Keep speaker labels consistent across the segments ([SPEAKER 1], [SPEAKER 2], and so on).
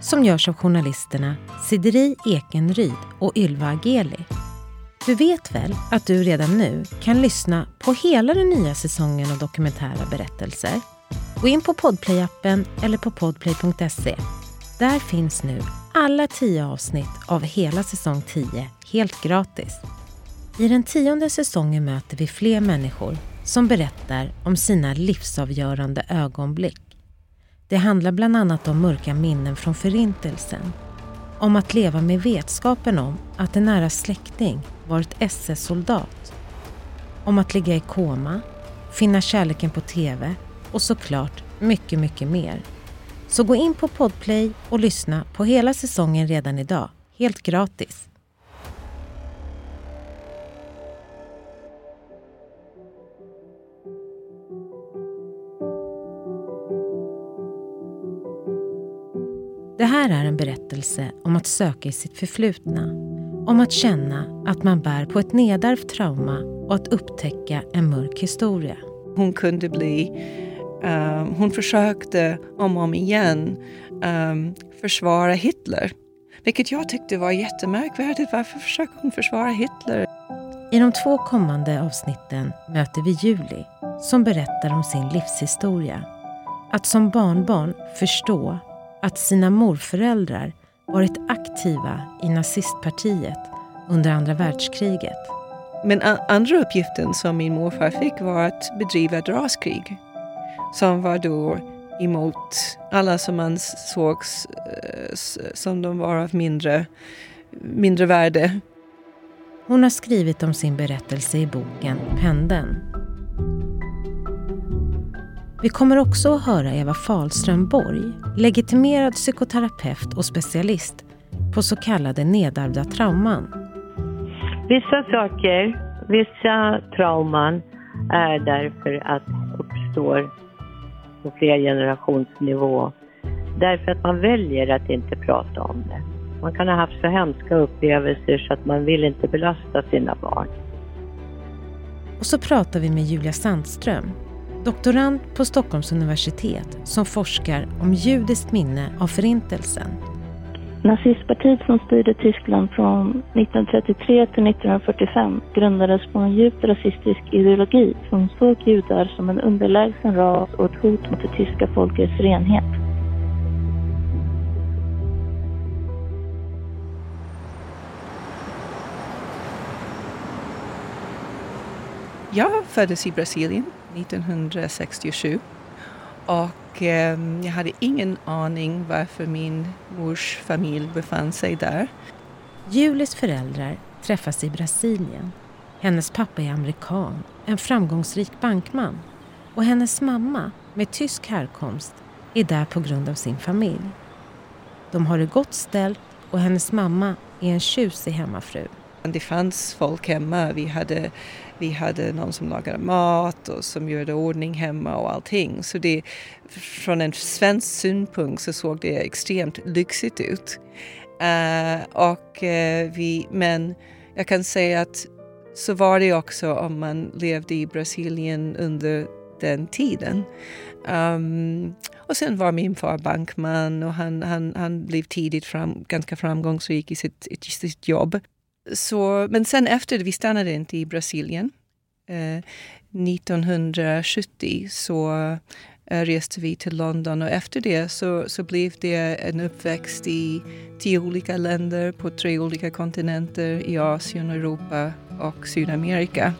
[SPEAKER 1] som görs av journalisterna Sideri Ekenryd och Ylva Ageli. Du vet väl att du redan nu kan lyssna på hela den nya säsongen av Dokumentära berättelser? Gå in på Podplay-appen eller på podplay.se. Där finns nu alla tio avsnitt av hela säsong 10 helt gratis. I den tionde säsongen möter vi fler människor som berättar om sina livsavgörande ögonblick. Det handlar bland annat om mörka minnen från Förintelsen. Om att leva med vetskapen om att en nära släkting varit SS-soldat. Om att ligga i koma, finna kärleken på TV och såklart mycket, mycket mer. Så gå in på Podplay och lyssna på hela säsongen redan idag, helt gratis. Här är en berättelse om att söka i sitt förflutna. Om att känna att man bär på ett nedärvt trauma och att upptäcka en mörk historia.
[SPEAKER 2] Hon kunde bli... Um, hon försökte om och om igen um, försvara Hitler. Vilket jag tyckte var jättemärkvärdigt. Varför försöker hon försvara Hitler?
[SPEAKER 1] I de två kommande avsnitten möter vi Julie som berättar om sin livshistoria. Att som barnbarn förstå att sina morföräldrar varit aktiva i nazistpartiet under andra världskriget.
[SPEAKER 2] Men andra uppgiften som min morfar fick var att bedriva ett raskrig. Som var då emot alla som man såg som de var av mindre, mindre värde.
[SPEAKER 1] Hon har skrivit om sin berättelse i boken Pendeln vi kommer också att höra Eva Falström Borg, legitimerad psykoterapeut och specialist på så kallade nedärvda trauman.
[SPEAKER 3] Vissa saker, vissa trauman är därför att uppstår på flergenerationsnivå därför att man väljer att inte prata om det. Man kan ha haft så hemska upplevelser så att man vill inte belasta sina barn.
[SPEAKER 1] Och så pratar vi med Julia Sandström, doktorand på Stockholms universitet som forskar om judiskt minne av Förintelsen.
[SPEAKER 4] Nazistpartiet som styrde Tyskland från 1933 till 1945 grundades på en djupt rasistisk ideologi som såg judar som en underlägsen ras och ett hot mot det tyska folkets renhet.
[SPEAKER 2] Jag föddes i Brasilien 1967. Och eh, jag hade ingen aning varför min mors familj befann sig där.
[SPEAKER 1] Julis föräldrar träffas i Brasilien. Hennes pappa är amerikan, en framgångsrik bankman. Och hennes mamma, med tysk härkomst, är där på grund av sin familj. De har det gott ställt och hennes mamma är en tjusig hemmafru.
[SPEAKER 2] Det fanns folk hemma. Vi hade, vi hade någon som lagade mat och som gjorde ordning hemma och allting. Så det, från en svensk synpunkt så såg det extremt lyxigt ut. Uh, och, uh, vi, men jag kan säga att så var det också om man levde i Brasilien under den tiden. Um, och sen var min far bankman och han, han, han blev tidigt fram, ganska framgångsrik i sitt, i sitt jobb. Så, men sen efter, vi stannade inte i Brasilien. Eh, 1970 så eh, reste vi till London och efter det så, så blev det en uppväxt i tio olika länder på tre olika kontinenter i Asien, Europa och Sydamerika.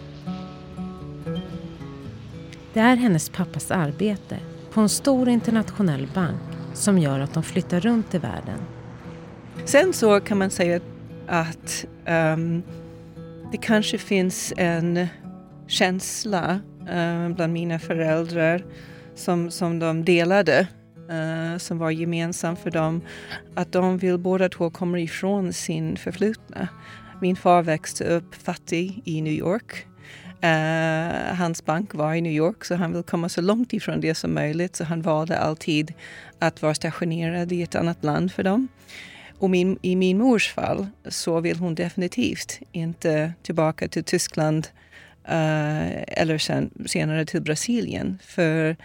[SPEAKER 1] Det är hennes pappas arbete på en stor internationell bank som gör att de flyttar runt i världen.
[SPEAKER 2] Sen så kan man säga att um, det kanske finns en känsla uh, bland mina föräldrar som, som de delade, uh, som var gemensam för dem, att de vill båda två komma ifrån sin förflutna. Min far växte upp fattig i New York. Uh, hans bank var i New York så han ville komma så långt ifrån det som möjligt så han valde alltid att vara stationerad i ett annat land för dem. Och min, i min mors fall så vill hon definitivt inte tillbaka till Tyskland uh, eller sen, senare till Brasilien. För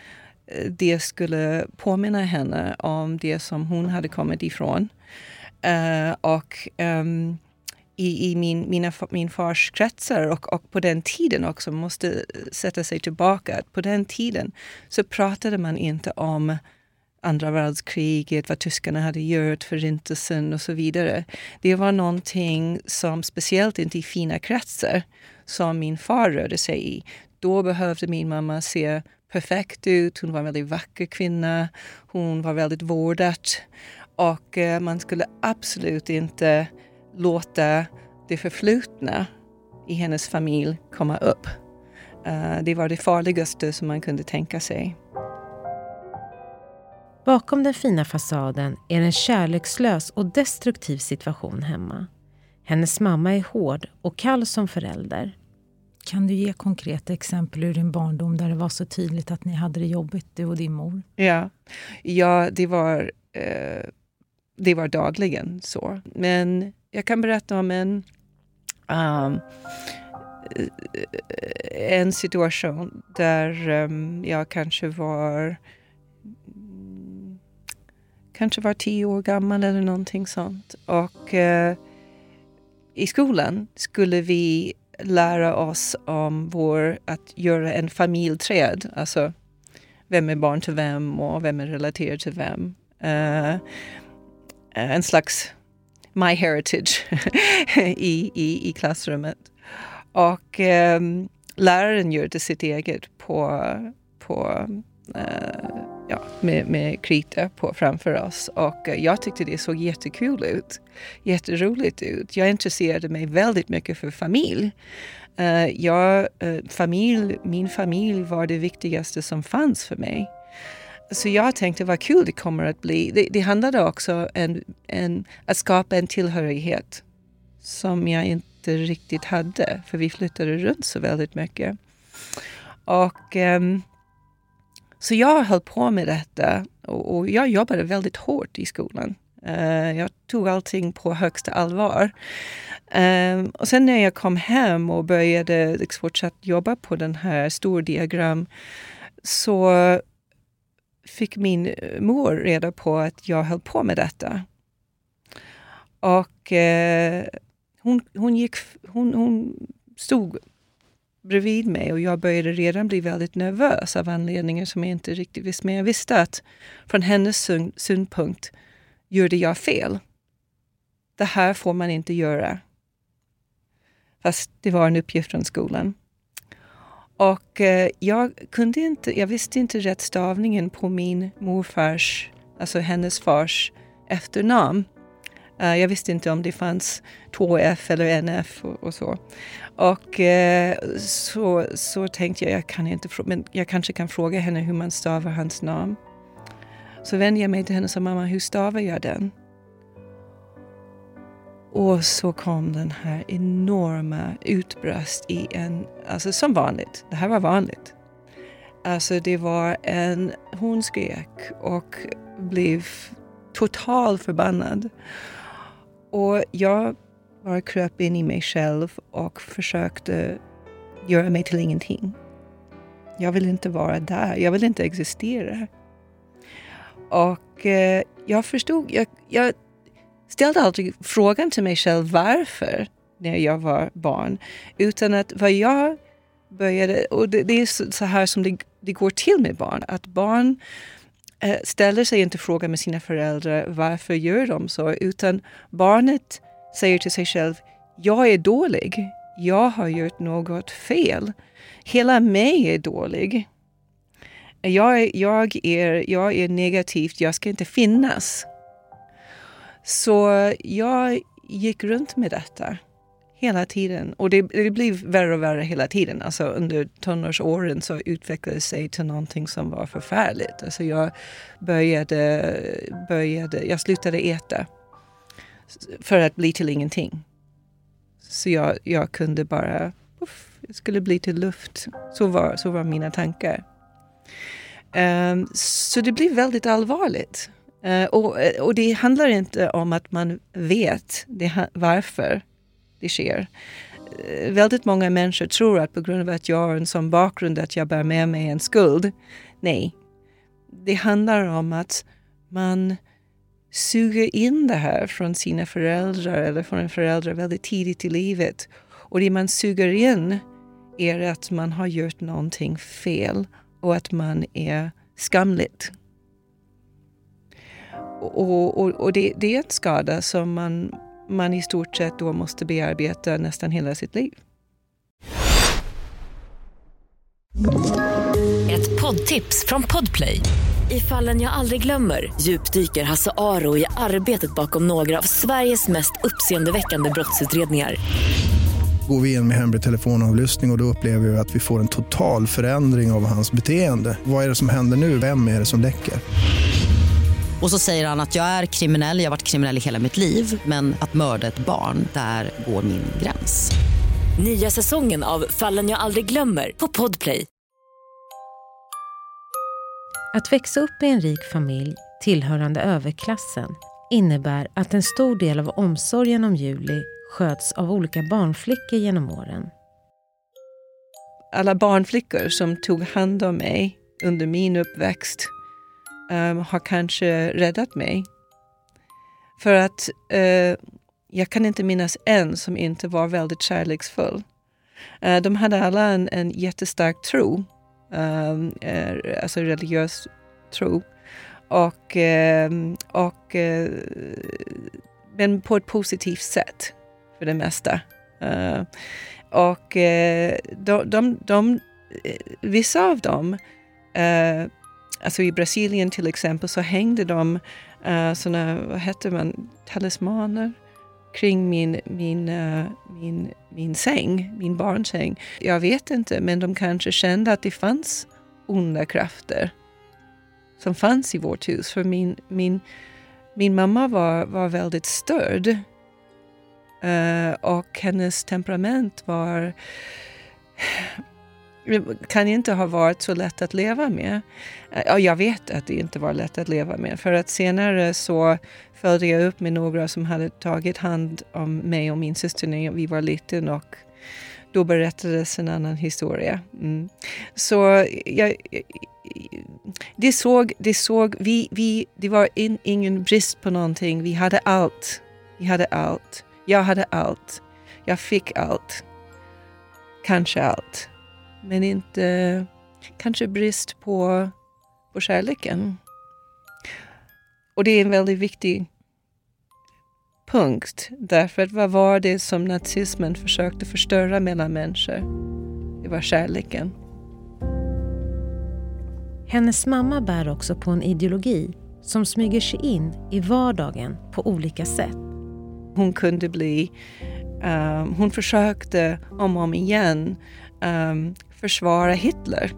[SPEAKER 2] eh, det skulle påminna henne om det som hon hade kommit ifrån. Uh, och um, i, i min, mina, min fars kretsar och, och på den tiden också måste sätta sig tillbaka. På den tiden så pratade man inte om andra världskriget, vad tyskarna hade gjort, förintelsen och så vidare. Det var någonting som speciellt inte i fina kretsar som min far rörde sig i. Då behövde min mamma se perfekt ut, hon var en väldigt vacker kvinna, hon var väldigt vårdad och eh, man skulle absolut inte låta det förflutna i hennes familj komma upp. Eh, det var det farligaste som man kunde tänka sig.
[SPEAKER 1] Bakom den fina fasaden är en kärlekslös och destruktiv situation hemma. Hennes mamma är hård och kall som förälder.
[SPEAKER 5] Kan du ge konkreta exempel ur din barndom där det var så tydligt att ni hade det jobbigt, du och din mor?
[SPEAKER 2] Ja, ja det, var, eh, det var dagligen så. Men jag kan berätta om en, um, en situation där um, jag kanske var kanske var tio år gammal eller någonting sånt. Och eh, i skolan skulle vi lära oss om vår, att göra en familjeträd. Alltså vem är barn till vem och vem är relaterad till vem. Uh, en slags My Heritage i, i, i klassrummet. Och eh, läraren gjorde sitt eget på, på eh, ja, med, med krita på framför oss. Och eh, jag tyckte det såg jättekul ut. Jätteroligt ut. Jag intresserade mig väldigt mycket för familj. Uh, jag, uh, familj. Min familj var det viktigaste som fanns för mig. Så jag tänkte vad kul det kommer att bli. Det, det handlade också om en, att skapa en tillhörighet som jag inte riktigt hade, för vi flyttade runt så väldigt mycket. Och um, så jag höll på med detta och, och jag jobbade väldigt hårt i skolan. Uh, jag tog allting på högsta allvar. Um, och sen när jag kom hem och började liksom, fortsatt jobba på den här stordiagram så fick min mor reda på att jag höll på med detta. Och uh, hon, hon, gick, hon, hon stod bredvid mig och jag började redan bli väldigt nervös av anledningar som jag inte riktigt visste. Men jag visste att från hennes synpunkt gjorde jag fel. Det här får man inte göra. Fast det var en uppgift från skolan. Och eh, jag kunde inte, jag visste inte rätt stavningen på min morfars, alltså hennes fars efternamn. Eh, jag visste inte om det fanns två F eller NF F och, och så. Och eh, så, så tänkte jag, jag kan inte, men jag kanske kan fråga henne hur man stavar hans namn. Så vände jag mig till henne och sa, mamma hur stavar jag den? Och så kom den här enorma utbrast i en, alltså som vanligt, det här var vanligt. Alltså det var en, hon skrek och blev totalt förbannad. Och jag bara kröp in i mig själv och försökte göra mig till ingenting. Jag vill inte vara där, jag vill inte existera. Och eh, jag förstod, jag, jag ställde aldrig frågan till mig själv varför när jag var barn. Utan att vad jag började, och det, det är så här som det, det, går till med barn, att barn eh, Eh, ställer sig inte frågan med sina föräldrar varför gör de så, utan barnet säger till sig själv, jag är dålig, jag har gjort något fel. Hela mig är dålig. Jag är, jag är, jag är negativt, jag ska inte finnas. Så jag gick runt med detta hela tiden. Och det, det blev värre och värre hela tiden. Alltså under tonårsåren så utvecklade det sig till någonting som var förfärligt. Alltså jag började, började, jag slutade äta för att bli till ingenting. Så jag, jag kunde bara, puff, jag skulle bli till luft. Så var, så var mina tankar. Um, så det blir väldigt allvarligt. Uh, och, och det handlar inte om att man vet det, varför det sker. Eh, väldigt många människor tror att på grund av att jag har en sån bakgrund att jag bär med mig en skuld. Nej. Det handlar om att man suger in det här från sina föräldrar eller från en förälder väldigt tidigt i livet. Och det man suger in är att man har gjort någonting fel och att man är skamligt. Och, och, och det, det, är en skada som man, man i stort sett då måste bearbeta nästan hela sitt liv.
[SPEAKER 6] Ett poddtips från Podplay. I fallen jag aldrig glömmer djupdyker Hasse Aro i arbetet bakom några av Sveriges mest uppseendeväckande brottsutredningar
[SPEAKER 7] går vi in med hemlig telefonavlyssning och, och då upplever vi att vi får en total förändring av hans beteende. Vad är det som händer nu? Vem är det som läcker?
[SPEAKER 8] Och så säger han att jag är kriminell, jag har varit kriminell i hela mitt liv men att mörda ett barn, där går min gräns.
[SPEAKER 6] Nya säsongen av Fallen jag aldrig glömmer på Podplay.
[SPEAKER 1] Att växa upp i en rik familj tillhörande överklassen innebär att en stor del av omsorgen om Julie sköts av olika barnflickor genom åren.
[SPEAKER 2] Alla barnflickor som tog hand om mig under min uppväxt um, har kanske räddat mig. För att uh, jag kan inte minnas en som inte var väldigt kärleksfull. Uh, de hade alla en, en jättestark tro, um, uh, alltså religiös tro. Och, ehm, och, eh, men på ett positivt sätt för det mesta. Uh, och uh, de, de, de, vissa av dem, uh, alltså i Brasilien till exempel, så hängde de uh, såna, vad heter man, talismaner kring min, min, uh, min, min säng, min barnsäng. Jag vet inte, men de kanske kände att det fanns onda krafter som fanns i vårt hus. För min, min, min mamma var, var väldigt störd Uh, och hennes temperament var kan inte ha varit så lätt att leva med. Eh, ja, jag vet att det inte var lätt att leva med för att senare så följde jag upp med några som hade tagit hand om mig och min syster när vi var liten och då berättades en annan historia. Mm. Så jag, det såg, det såg vi, vi, det var in, ingen brist på någonting. Vi hade allt. Vi hade allt. Jag hade allt. Jag fick allt. Kanske allt. Men inte kanske brist på, på kärleken. Och det är en väldigt viktig punkt. Därför att vad var det som nazismen försökte förstöra mellan människor? Det var kärleken.
[SPEAKER 1] Hennes mamma bär också på en ideologi som smyger sig in i vardagen på olika sätt.
[SPEAKER 2] Hon kunde bli, um, hon försökte om och om igen um, försvara Hitler.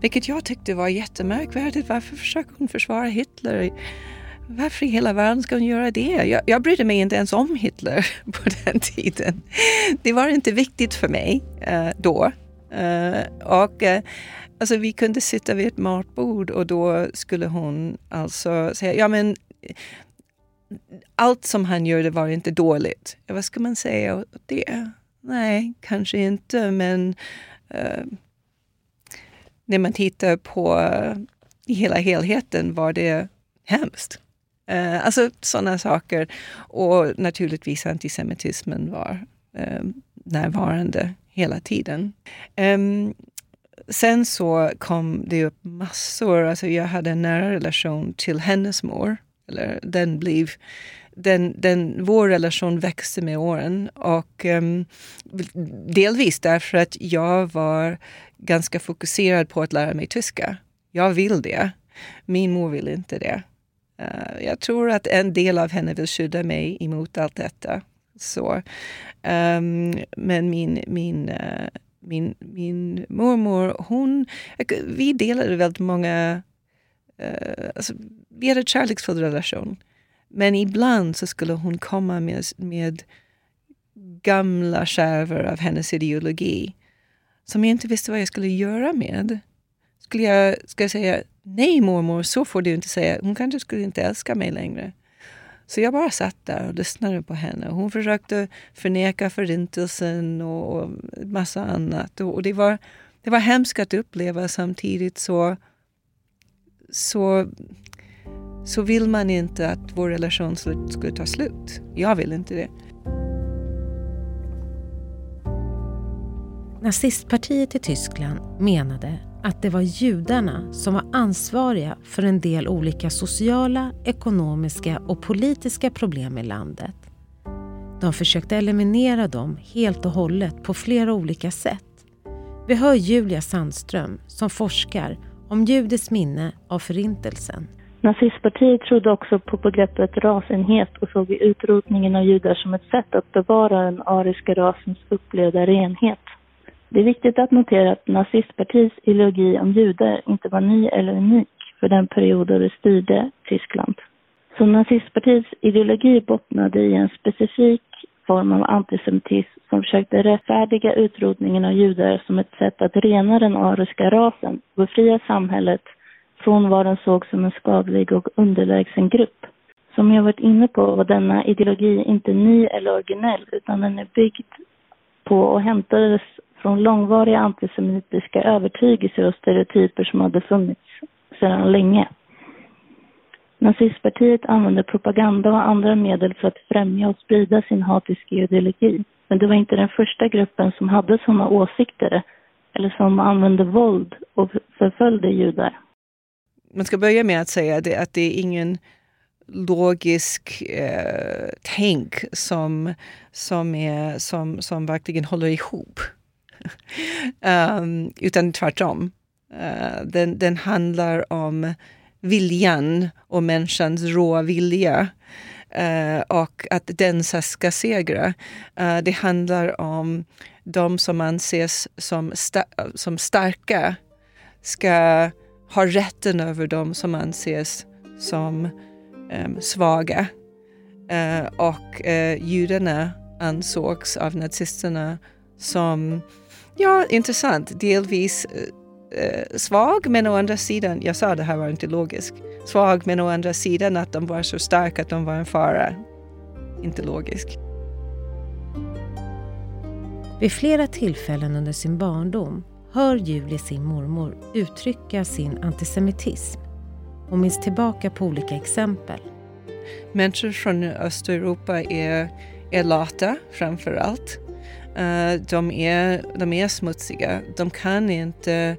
[SPEAKER 2] Vilket jag tyckte var jättemärkvärdigt. Varför försöker hon försvara Hitler? Varför i hela världen ska hon göra det? Jag, jag brydde mig inte ens om Hitler på den tiden. Det var inte viktigt för mig eh, då. Eh, och eh, alltså, vi kunde sitta vid ett matbord och då skulle hon alltså säga, ja men allt som han gjorde var inte dåligt. Vad ska man säga åt det? Nej, kanske inte, men eh, när man tittar på eh, hela helheten var det hemskt. Eh, alltså sådana saker. Och naturligtvis antisemitismen var eh, närvarande hela tiden. Eh, sen så kom det upp massor, alltså jag hade en nära relation till hennes mor eller den blev den, den, vår relation växte med åren och um, delvis därför att jag var ganska fokuserad på att lära mig tyska. Jag vill det. Min mor vill inte det. Uh, jag tror att en del av henne vill skydda mig emot allt detta. Så, um, men min, min, uh, min, min mormor, hon, vi delade väldigt många uh, alltså, vi hade en kärleksfull relation. Men ibland så skulle hon komma med, med gamla skärvor av hennes ideologi som jag inte visste vad jag skulle göra med. Skulle jag, ska jag säga nej mormor, så får du inte säga. Hon kanske skulle inte älska mig längre. Så jag bara satt där och lyssnade på henne. Hon försökte förneka förintelsen och, och massa annat. Och, och, det, var, det var hemskt att uppleva samtidigt så, så, så vill man inte att vår relation skulle ta slut. Jag vill inte det.
[SPEAKER 1] Nazistpartiet i Tyskland menade att det var judarna som var ansvariga för en del olika sociala, ekonomiska och politiska problem i landet. De försökte eliminera dem helt och hållet på flera olika sätt. Vi hör Julia Sandström som forskar om judiskt minne av Förintelsen.
[SPEAKER 4] Nazistpartiet trodde också på begreppet rasenhet och såg utrotningen av judar som ett sätt att bevara den ariska rasens upplevda renhet. Det är viktigt att notera att nazistpartiets ideologi om judar inte var ny eller unik för den period då det styrde Tyskland. Så nazistpartiets ideologi bottnade i en specifik form av antisemitism som försökte rättfärdiga utrotningen av judar som ett sätt att rena den ariska rasen och befria samhället från vad den såg som en skadlig och underlägsen grupp. Som jag varit inne på var denna ideologi inte ny eller originell utan den är byggd på och hämtades från långvariga antisemitiska övertygelser och stereotyper som hade funnits sedan länge. Nazistpartiet använde propaganda och andra medel för att främja och sprida sin hatiska ideologi. Men det var inte den första gruppen som hade sådana åsikter eller som använde våld och förföljde judar.
[SPEAKER 2] Man ska börja med att säga det, att det är ingen logisk eh, tänk som, som, är, som, som verkligen håller ihop um, utan tvärtom. Uh, den, den handlar om viljan och människans råa vilja uh, och att den ska segra. Uh, det handlar om de som anses som, sta som starka ska har rätten över dem som anses som ehm, eh, svaga. och eh, judarna ansågs av nazisterna som Ja, intressant. Delvis eh, eh, svag, men å andra sidan, jag sa det här var inte logiskt. Svag, men å andra sidan att de var så starka att de var en fara. Inte logiskt.
[SPEAKER 1] Vid flera tillfällen under sin barndom hör Julie sin mormor uttrycka sin antisemitism och minns tillbaka på olika exempel.
[SPEAKER 2] Människor från Östeuropa är, är lata framför allt. Eh, de, är, de är smutsiga. De kan inte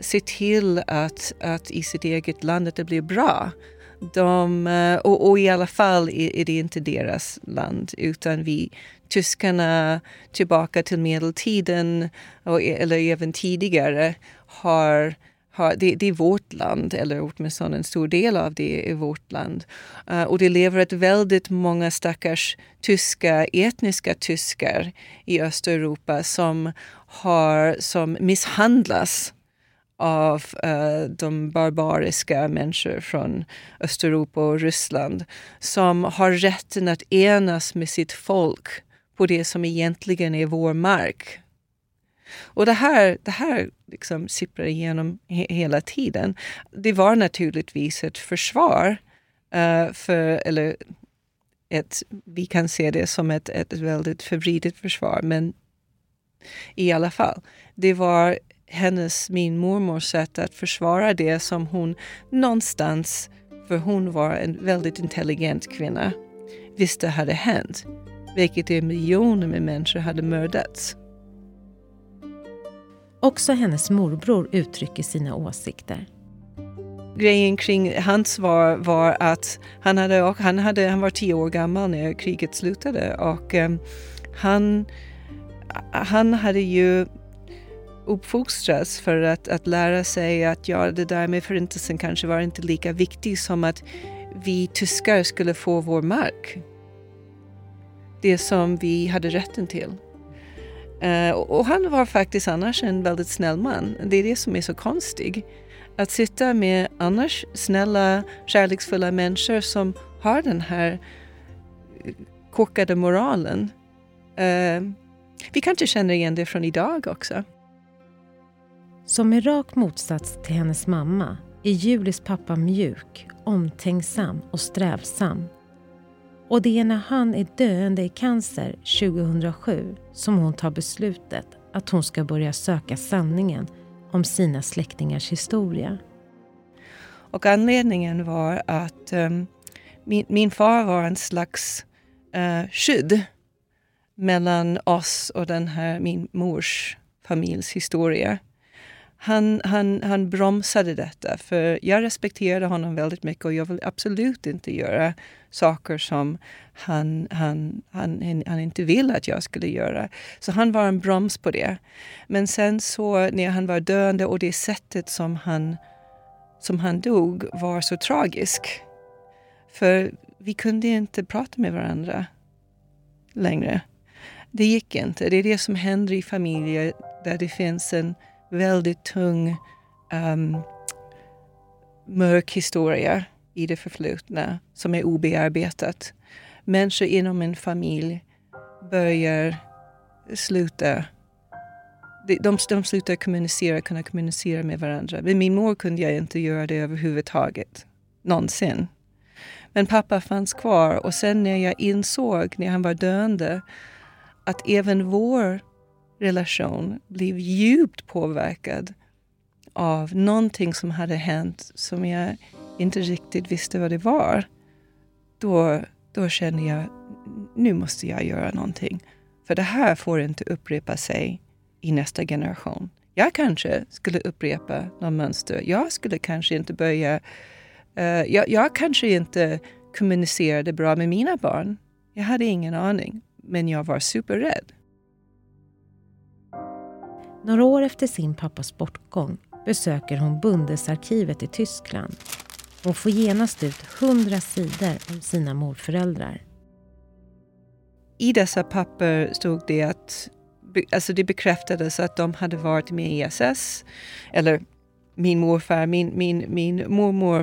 [SPEAKER 2] se till att, att i sitt eget land att det blir bra. De, eh, och, och, i alla fall är, är, det inte deras land utan vi tyskarna tillbaka till medeltiden och, e, eller även tidigare har har, det, det, är vårt land, eller åtminstone en stor del av det är vårt land. Uh, och det lever ett väldigt många stackars tyska, etniska tyskar i Östeuropa som, har, som misshandlas av uh, de barbariska människor från Östeuropa och Ryssland som har rätten att enas med sitt folk på det som egentligen är vår mark och det här, det här liksom sipprar igenom he hela tiden. Det var naturligtvis ett försvar uh, för, eller ett, vi kan se det som ett, ett väldigt förvridet försvar, men i alla fall. Det var hennes, min mormors sätt att försvara det som hon någonstans, för hon var en väldigt intelligent kvinna, visste hade hänt. Vilket är miljoner med människor hade mördats.
[SPEAKER 1] Också hennes morbror uttrycker sina åsikter.
[SPEAKER 2] Grejen kring hans svar var att han, hade, han, hade, han var tio år gammal när kriget slutade och um, han, han hade ju uppfostras för att, att lära sig att ja, det där med förintelsen kanske var inte lika viktigt som att vi tyskar skulle få vår mark. Det som vi hade rätten till. Uh, och han var faktiskt annars en väldigt snäll man. Det är det som är så konstigt. Att sitta med annars snälla, kärleksfulla människor som har den här korkade moralen Uh, vi kanske känner igen det från idag också.
[SPEAKER 1] Som i rak motsats till hennes mamma är Julis pappa mjuk, omtänksam och strävsam. Och det är när han är döende i cancer 2007 som hon tar beslutet att hon ska börja söka sanningen om sina släktingars historia.
[SPEAKER 2] Och anledningen var att um, min, min, far var en slags uh, skydd mellan oss och den här min mors familjs historia. Han, han, han bromsade detta, för jag respekterade honom väldigt mycket och jag vill absolut inte göra saker som han, han, han, han inte vill att jag skulle göra. Så han var en broms på det. Men sen så när han var döende och det sättet som han, som han dog var så tragisk. För vi kunde inte prata med varandra längre. Det gick inte. Det är det som händer i familjer där det finns en väldigt tung um, mörk historia i det förflutna som är obearbetat. Människor inom en familj börjar sluta de, de, de slutar kommunicera, kunna kommunicera med varandra. Med min mor kunde jag inte göra det överhuvudtaget. Någonsin. Men pappa fanns kvar och sen när jag insåg, när han var döende, att även vår relation blev djupt påverkad av någonting som hade hänt som jag inte riktigt visste vad det var. Då, då kände jag, nu måste jag göra någonting. För det här får inte upprepa sig i nästa generation. Jag kanske skulle upprepa något mönster. Jag skulle kanske inte börja... Uh, jag, jag kanske inte kommunicerade bra med mina barn. Jag hade ingen aning, men jag var superrädd.
[SPEAKER 1] Några år efter sin pappas bortgång besöker hon Bundesarkivet i Tyskland. Hon får genast ut hundra sidor om sina morföräldrar.
[SPEAKER 2] I dessa papper stod det att alltså det bekräftades att de hade varit med i SS. Eller min morfar, min, min, min mormor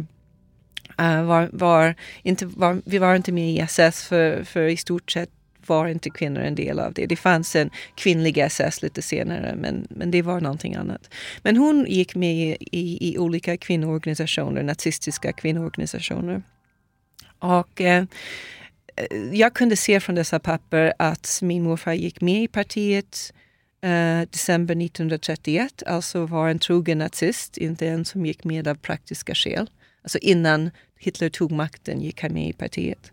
[SPEAKER 2] uh, var, var, inte, var, vi var inte med i SS för, för i stort sett var inte kvinnor en del av det. Det fanns en kvinnlig SS lite senare, men, men det var någonting annat. Men hon gick med i, i, olika kvinnoorganisationer, nazistiska kvinnoorganisationer. Och eh, jag kunde se från dessa papper att min morfar gick med i partiet eh, december 1931, alltså var en trogen nazist, inte en som gick med av praktiska skäl. Alltså innan Hitler tog makten gick han med i partiet.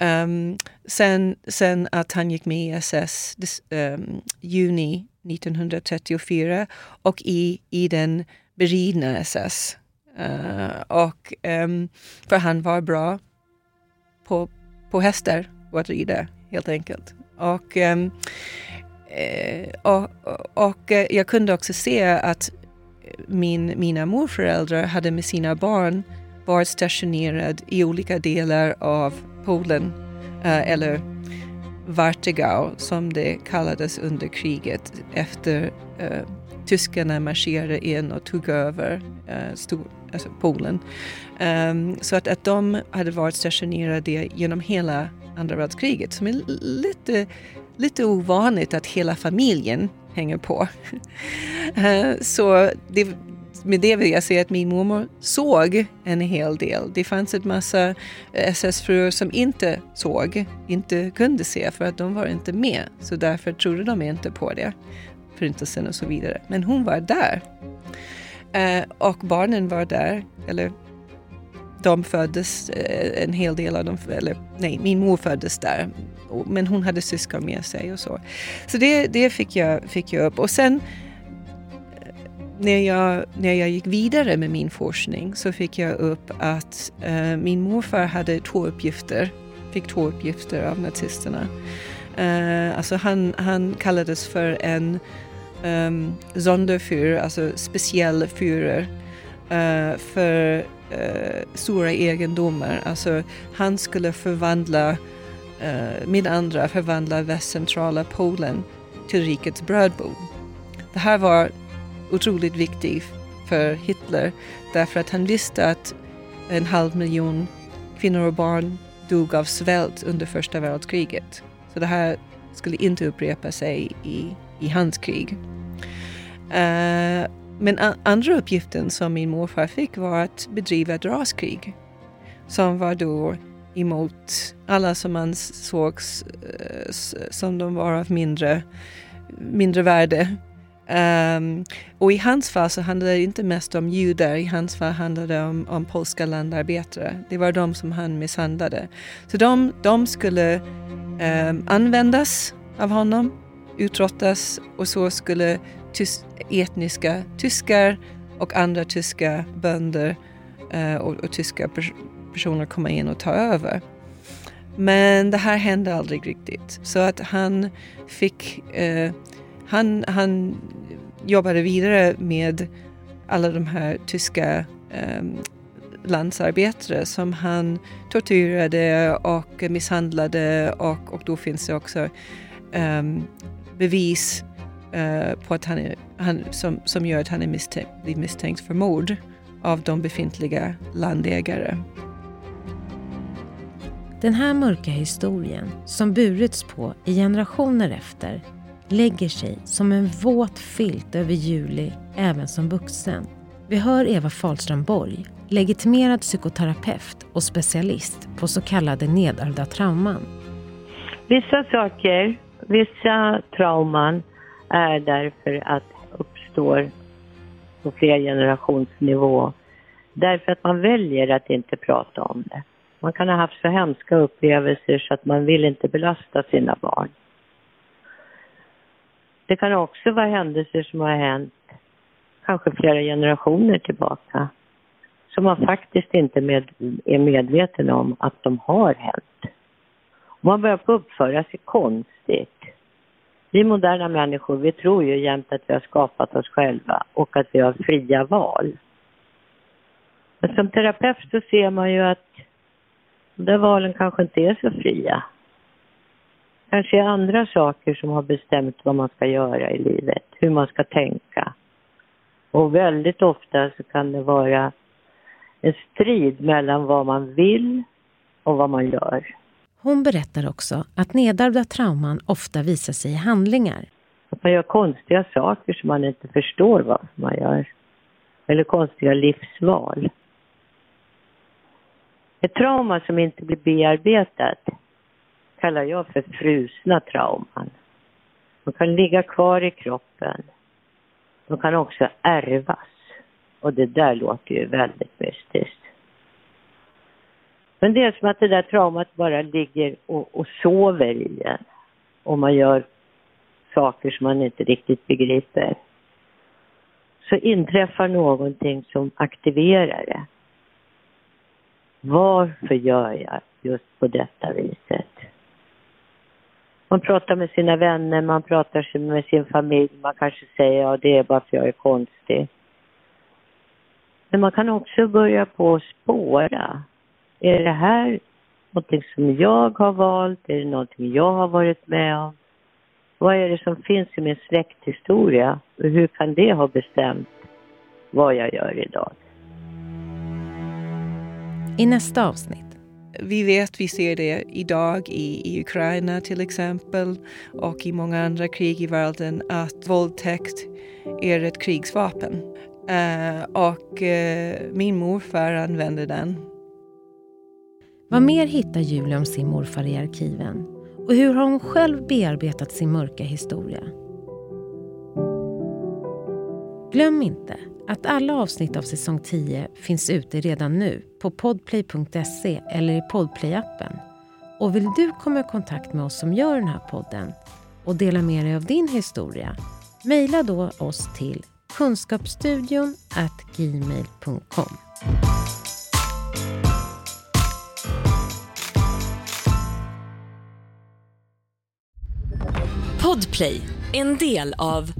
[SPEAKER 2] Um, sen, sen att han gick med i SS um, ehm, juni 1934 och i, i den beridna SS. Uh, eh, och, um, för han var bra på, på hästar och att rida helt enkelt. Och, um, och, och, eh, jag kunde också se att min, mina morföräldrar hade med sina barn varit stationerad i olika delar av Polen, eh, eller Wartegau som det kallades under kriget efter eh, tyskarna marscherade in och tog över eh, stor, alltså Polen. Um, ehm, så att, att de hade varit stationerade genom hela andra världskriget som är lite, lite ovanligt att hela familjen hänger på. uh, så det, med det vill jag säga att min mormor såg en hel del. Det fanns ett massa SS-fruar som inte såg, inte kunde se för att de var inte med. Så därför trodde de inte på det, förintelsen och så vidare. Men hon var där. Eh, och barnen var där, eller de föddes, eh, en hel del av dem, eller nej, min mor föddes där. Men hon hade syskon med sig och så. Så det, det fick, jag, fick jag upp. Och sen när jag, när jag gick vidare med min forskning så fick jag upp att eh, min morfar hade två uppgifter, fick två uppgifter av nazisterna. Eh, alltså han, han kallades för en ehm, um, Sonderführer, alltså speciell Führer uh, eh, för uh, stora egendomar. Alltså han skulle förvandla, eh, uh, med andra, förvandla västcentrala Polen till rikets brödbod. Det här var otroligt viktig för Hitler därför att han visste att en halv miljon kvinnor och barn dog av svält under första världskriget. Så det här skulle inte upprepa sig i, i hans krig. Uh, men andra uppgiften som min morfar fick var att bedriva ett raskrig som var då emot alla som man såg uh, eh, som de var av mindre, mindre värde. Um, och i hans fall så handlade det inte mest om judar, i hans fall handlade det om, om polska landarbetare. Det var de som han misshandlade. Så de, de skulle um, användas av honom, utrottas och så skulle tys etniska tyskar och andra tyska bönder uh, och, och, tyska pers personer komma in och ta över. Men det här hände aldrig riktigt. Så att han fick uh, han, han jobbade vidare med alla de här tyska um, landsarbetare som han torterade och misshandlade och, och då finns det också um, bevis uh, på att han, är, han som, som gör att han är misstänkt, blir misstänkt för mord av de befintliga landägare.
[SPEAKER 1] Den här mörka historien som burits på i generationer efter lägger sig som en våt filt över Juli även som vuxen. Vi hör Eva Fahlström Borg, legitimerad psykoterapeut och specialist på så kallade nedärvda trauman.
[SPEAKER 3] Vissa saker, vissa trauman är därför att uppstår på flergenerationsnivå därför att man väljer att inte prata om det. Man kan ha haft så hemska upplevelser så att man vill inte belasta sina barn. Det kan också vara händelser som har hänt kanske flera generationer tillbaka som man faktiskt inte med, är medveten om att de har hänt. man börjar på uppföra sig konstigt. Vi moderna människor, vi tror ju jämt att vi har skapat oss själva och att vi har fria val. Men som terapeut så ser man ju att de där valen kanske inte är så fria kanske är andra saker som har bestämt vad man ska göra i livet, hur man ska tänka. Och väldigt ofta så kan det vara en strid mellan vad man vill och vad man gör.
[SPEAKER 1] Hon berättar också att nedärvda trauman ofta visar sig i handlingar.
[SPEAKER 3] Att man gör konstiga saker som man inte förstår vad man gör. Eller konstiga livsval. Ett trauma som inte blir bearbetat kallar jag för frusna trauman. De kan ligga kvar i kroppen. De kan också ärvas. Och det där låter ju väldigt mystiskt. Men det är som att det där traumat bara ligger och, och sover i en. Och man gör saker som man inte riktigt begriper. Så inträffar någonting som aktiverar det. Varför gör jag just på detta viset? Man pratar med sina vänner, man pratar med sin familj, man kanske säger ja det är bara för jag är konstig. Men man kan också börja på att spåra. Är det här någonting som jag har valt? Är det någonting jag har varit med om? Vad är det som finns i min släkthistoria? Och hur kan det ha bestämt vad jag gör idag?
[SPEAKER 1] I nästa avsnitt
[SPEAKER 2] vi vet, vi ser det idag i, i Ukraina till exempel och i många andra krig i världen att våldtäkt är ett krigsvapen. Uh, och uh, min morfar använde den.
[SPEAKER 1] Vad mer hittar Julia om sin morfar i arkiven? Och hur har hon själv bearbetat sin mörka historia? Glöm inte att alla avsnitt av säsong 10 finns ute redan nu på podplay.se eller i Podplay-appen. Och vill du komma i kontakt med oss som gör den här podden och dela med dig av din historia, mejla då oss till kunskapsstudion gmail.com.
[SPEAKER 6] Podplay, en del av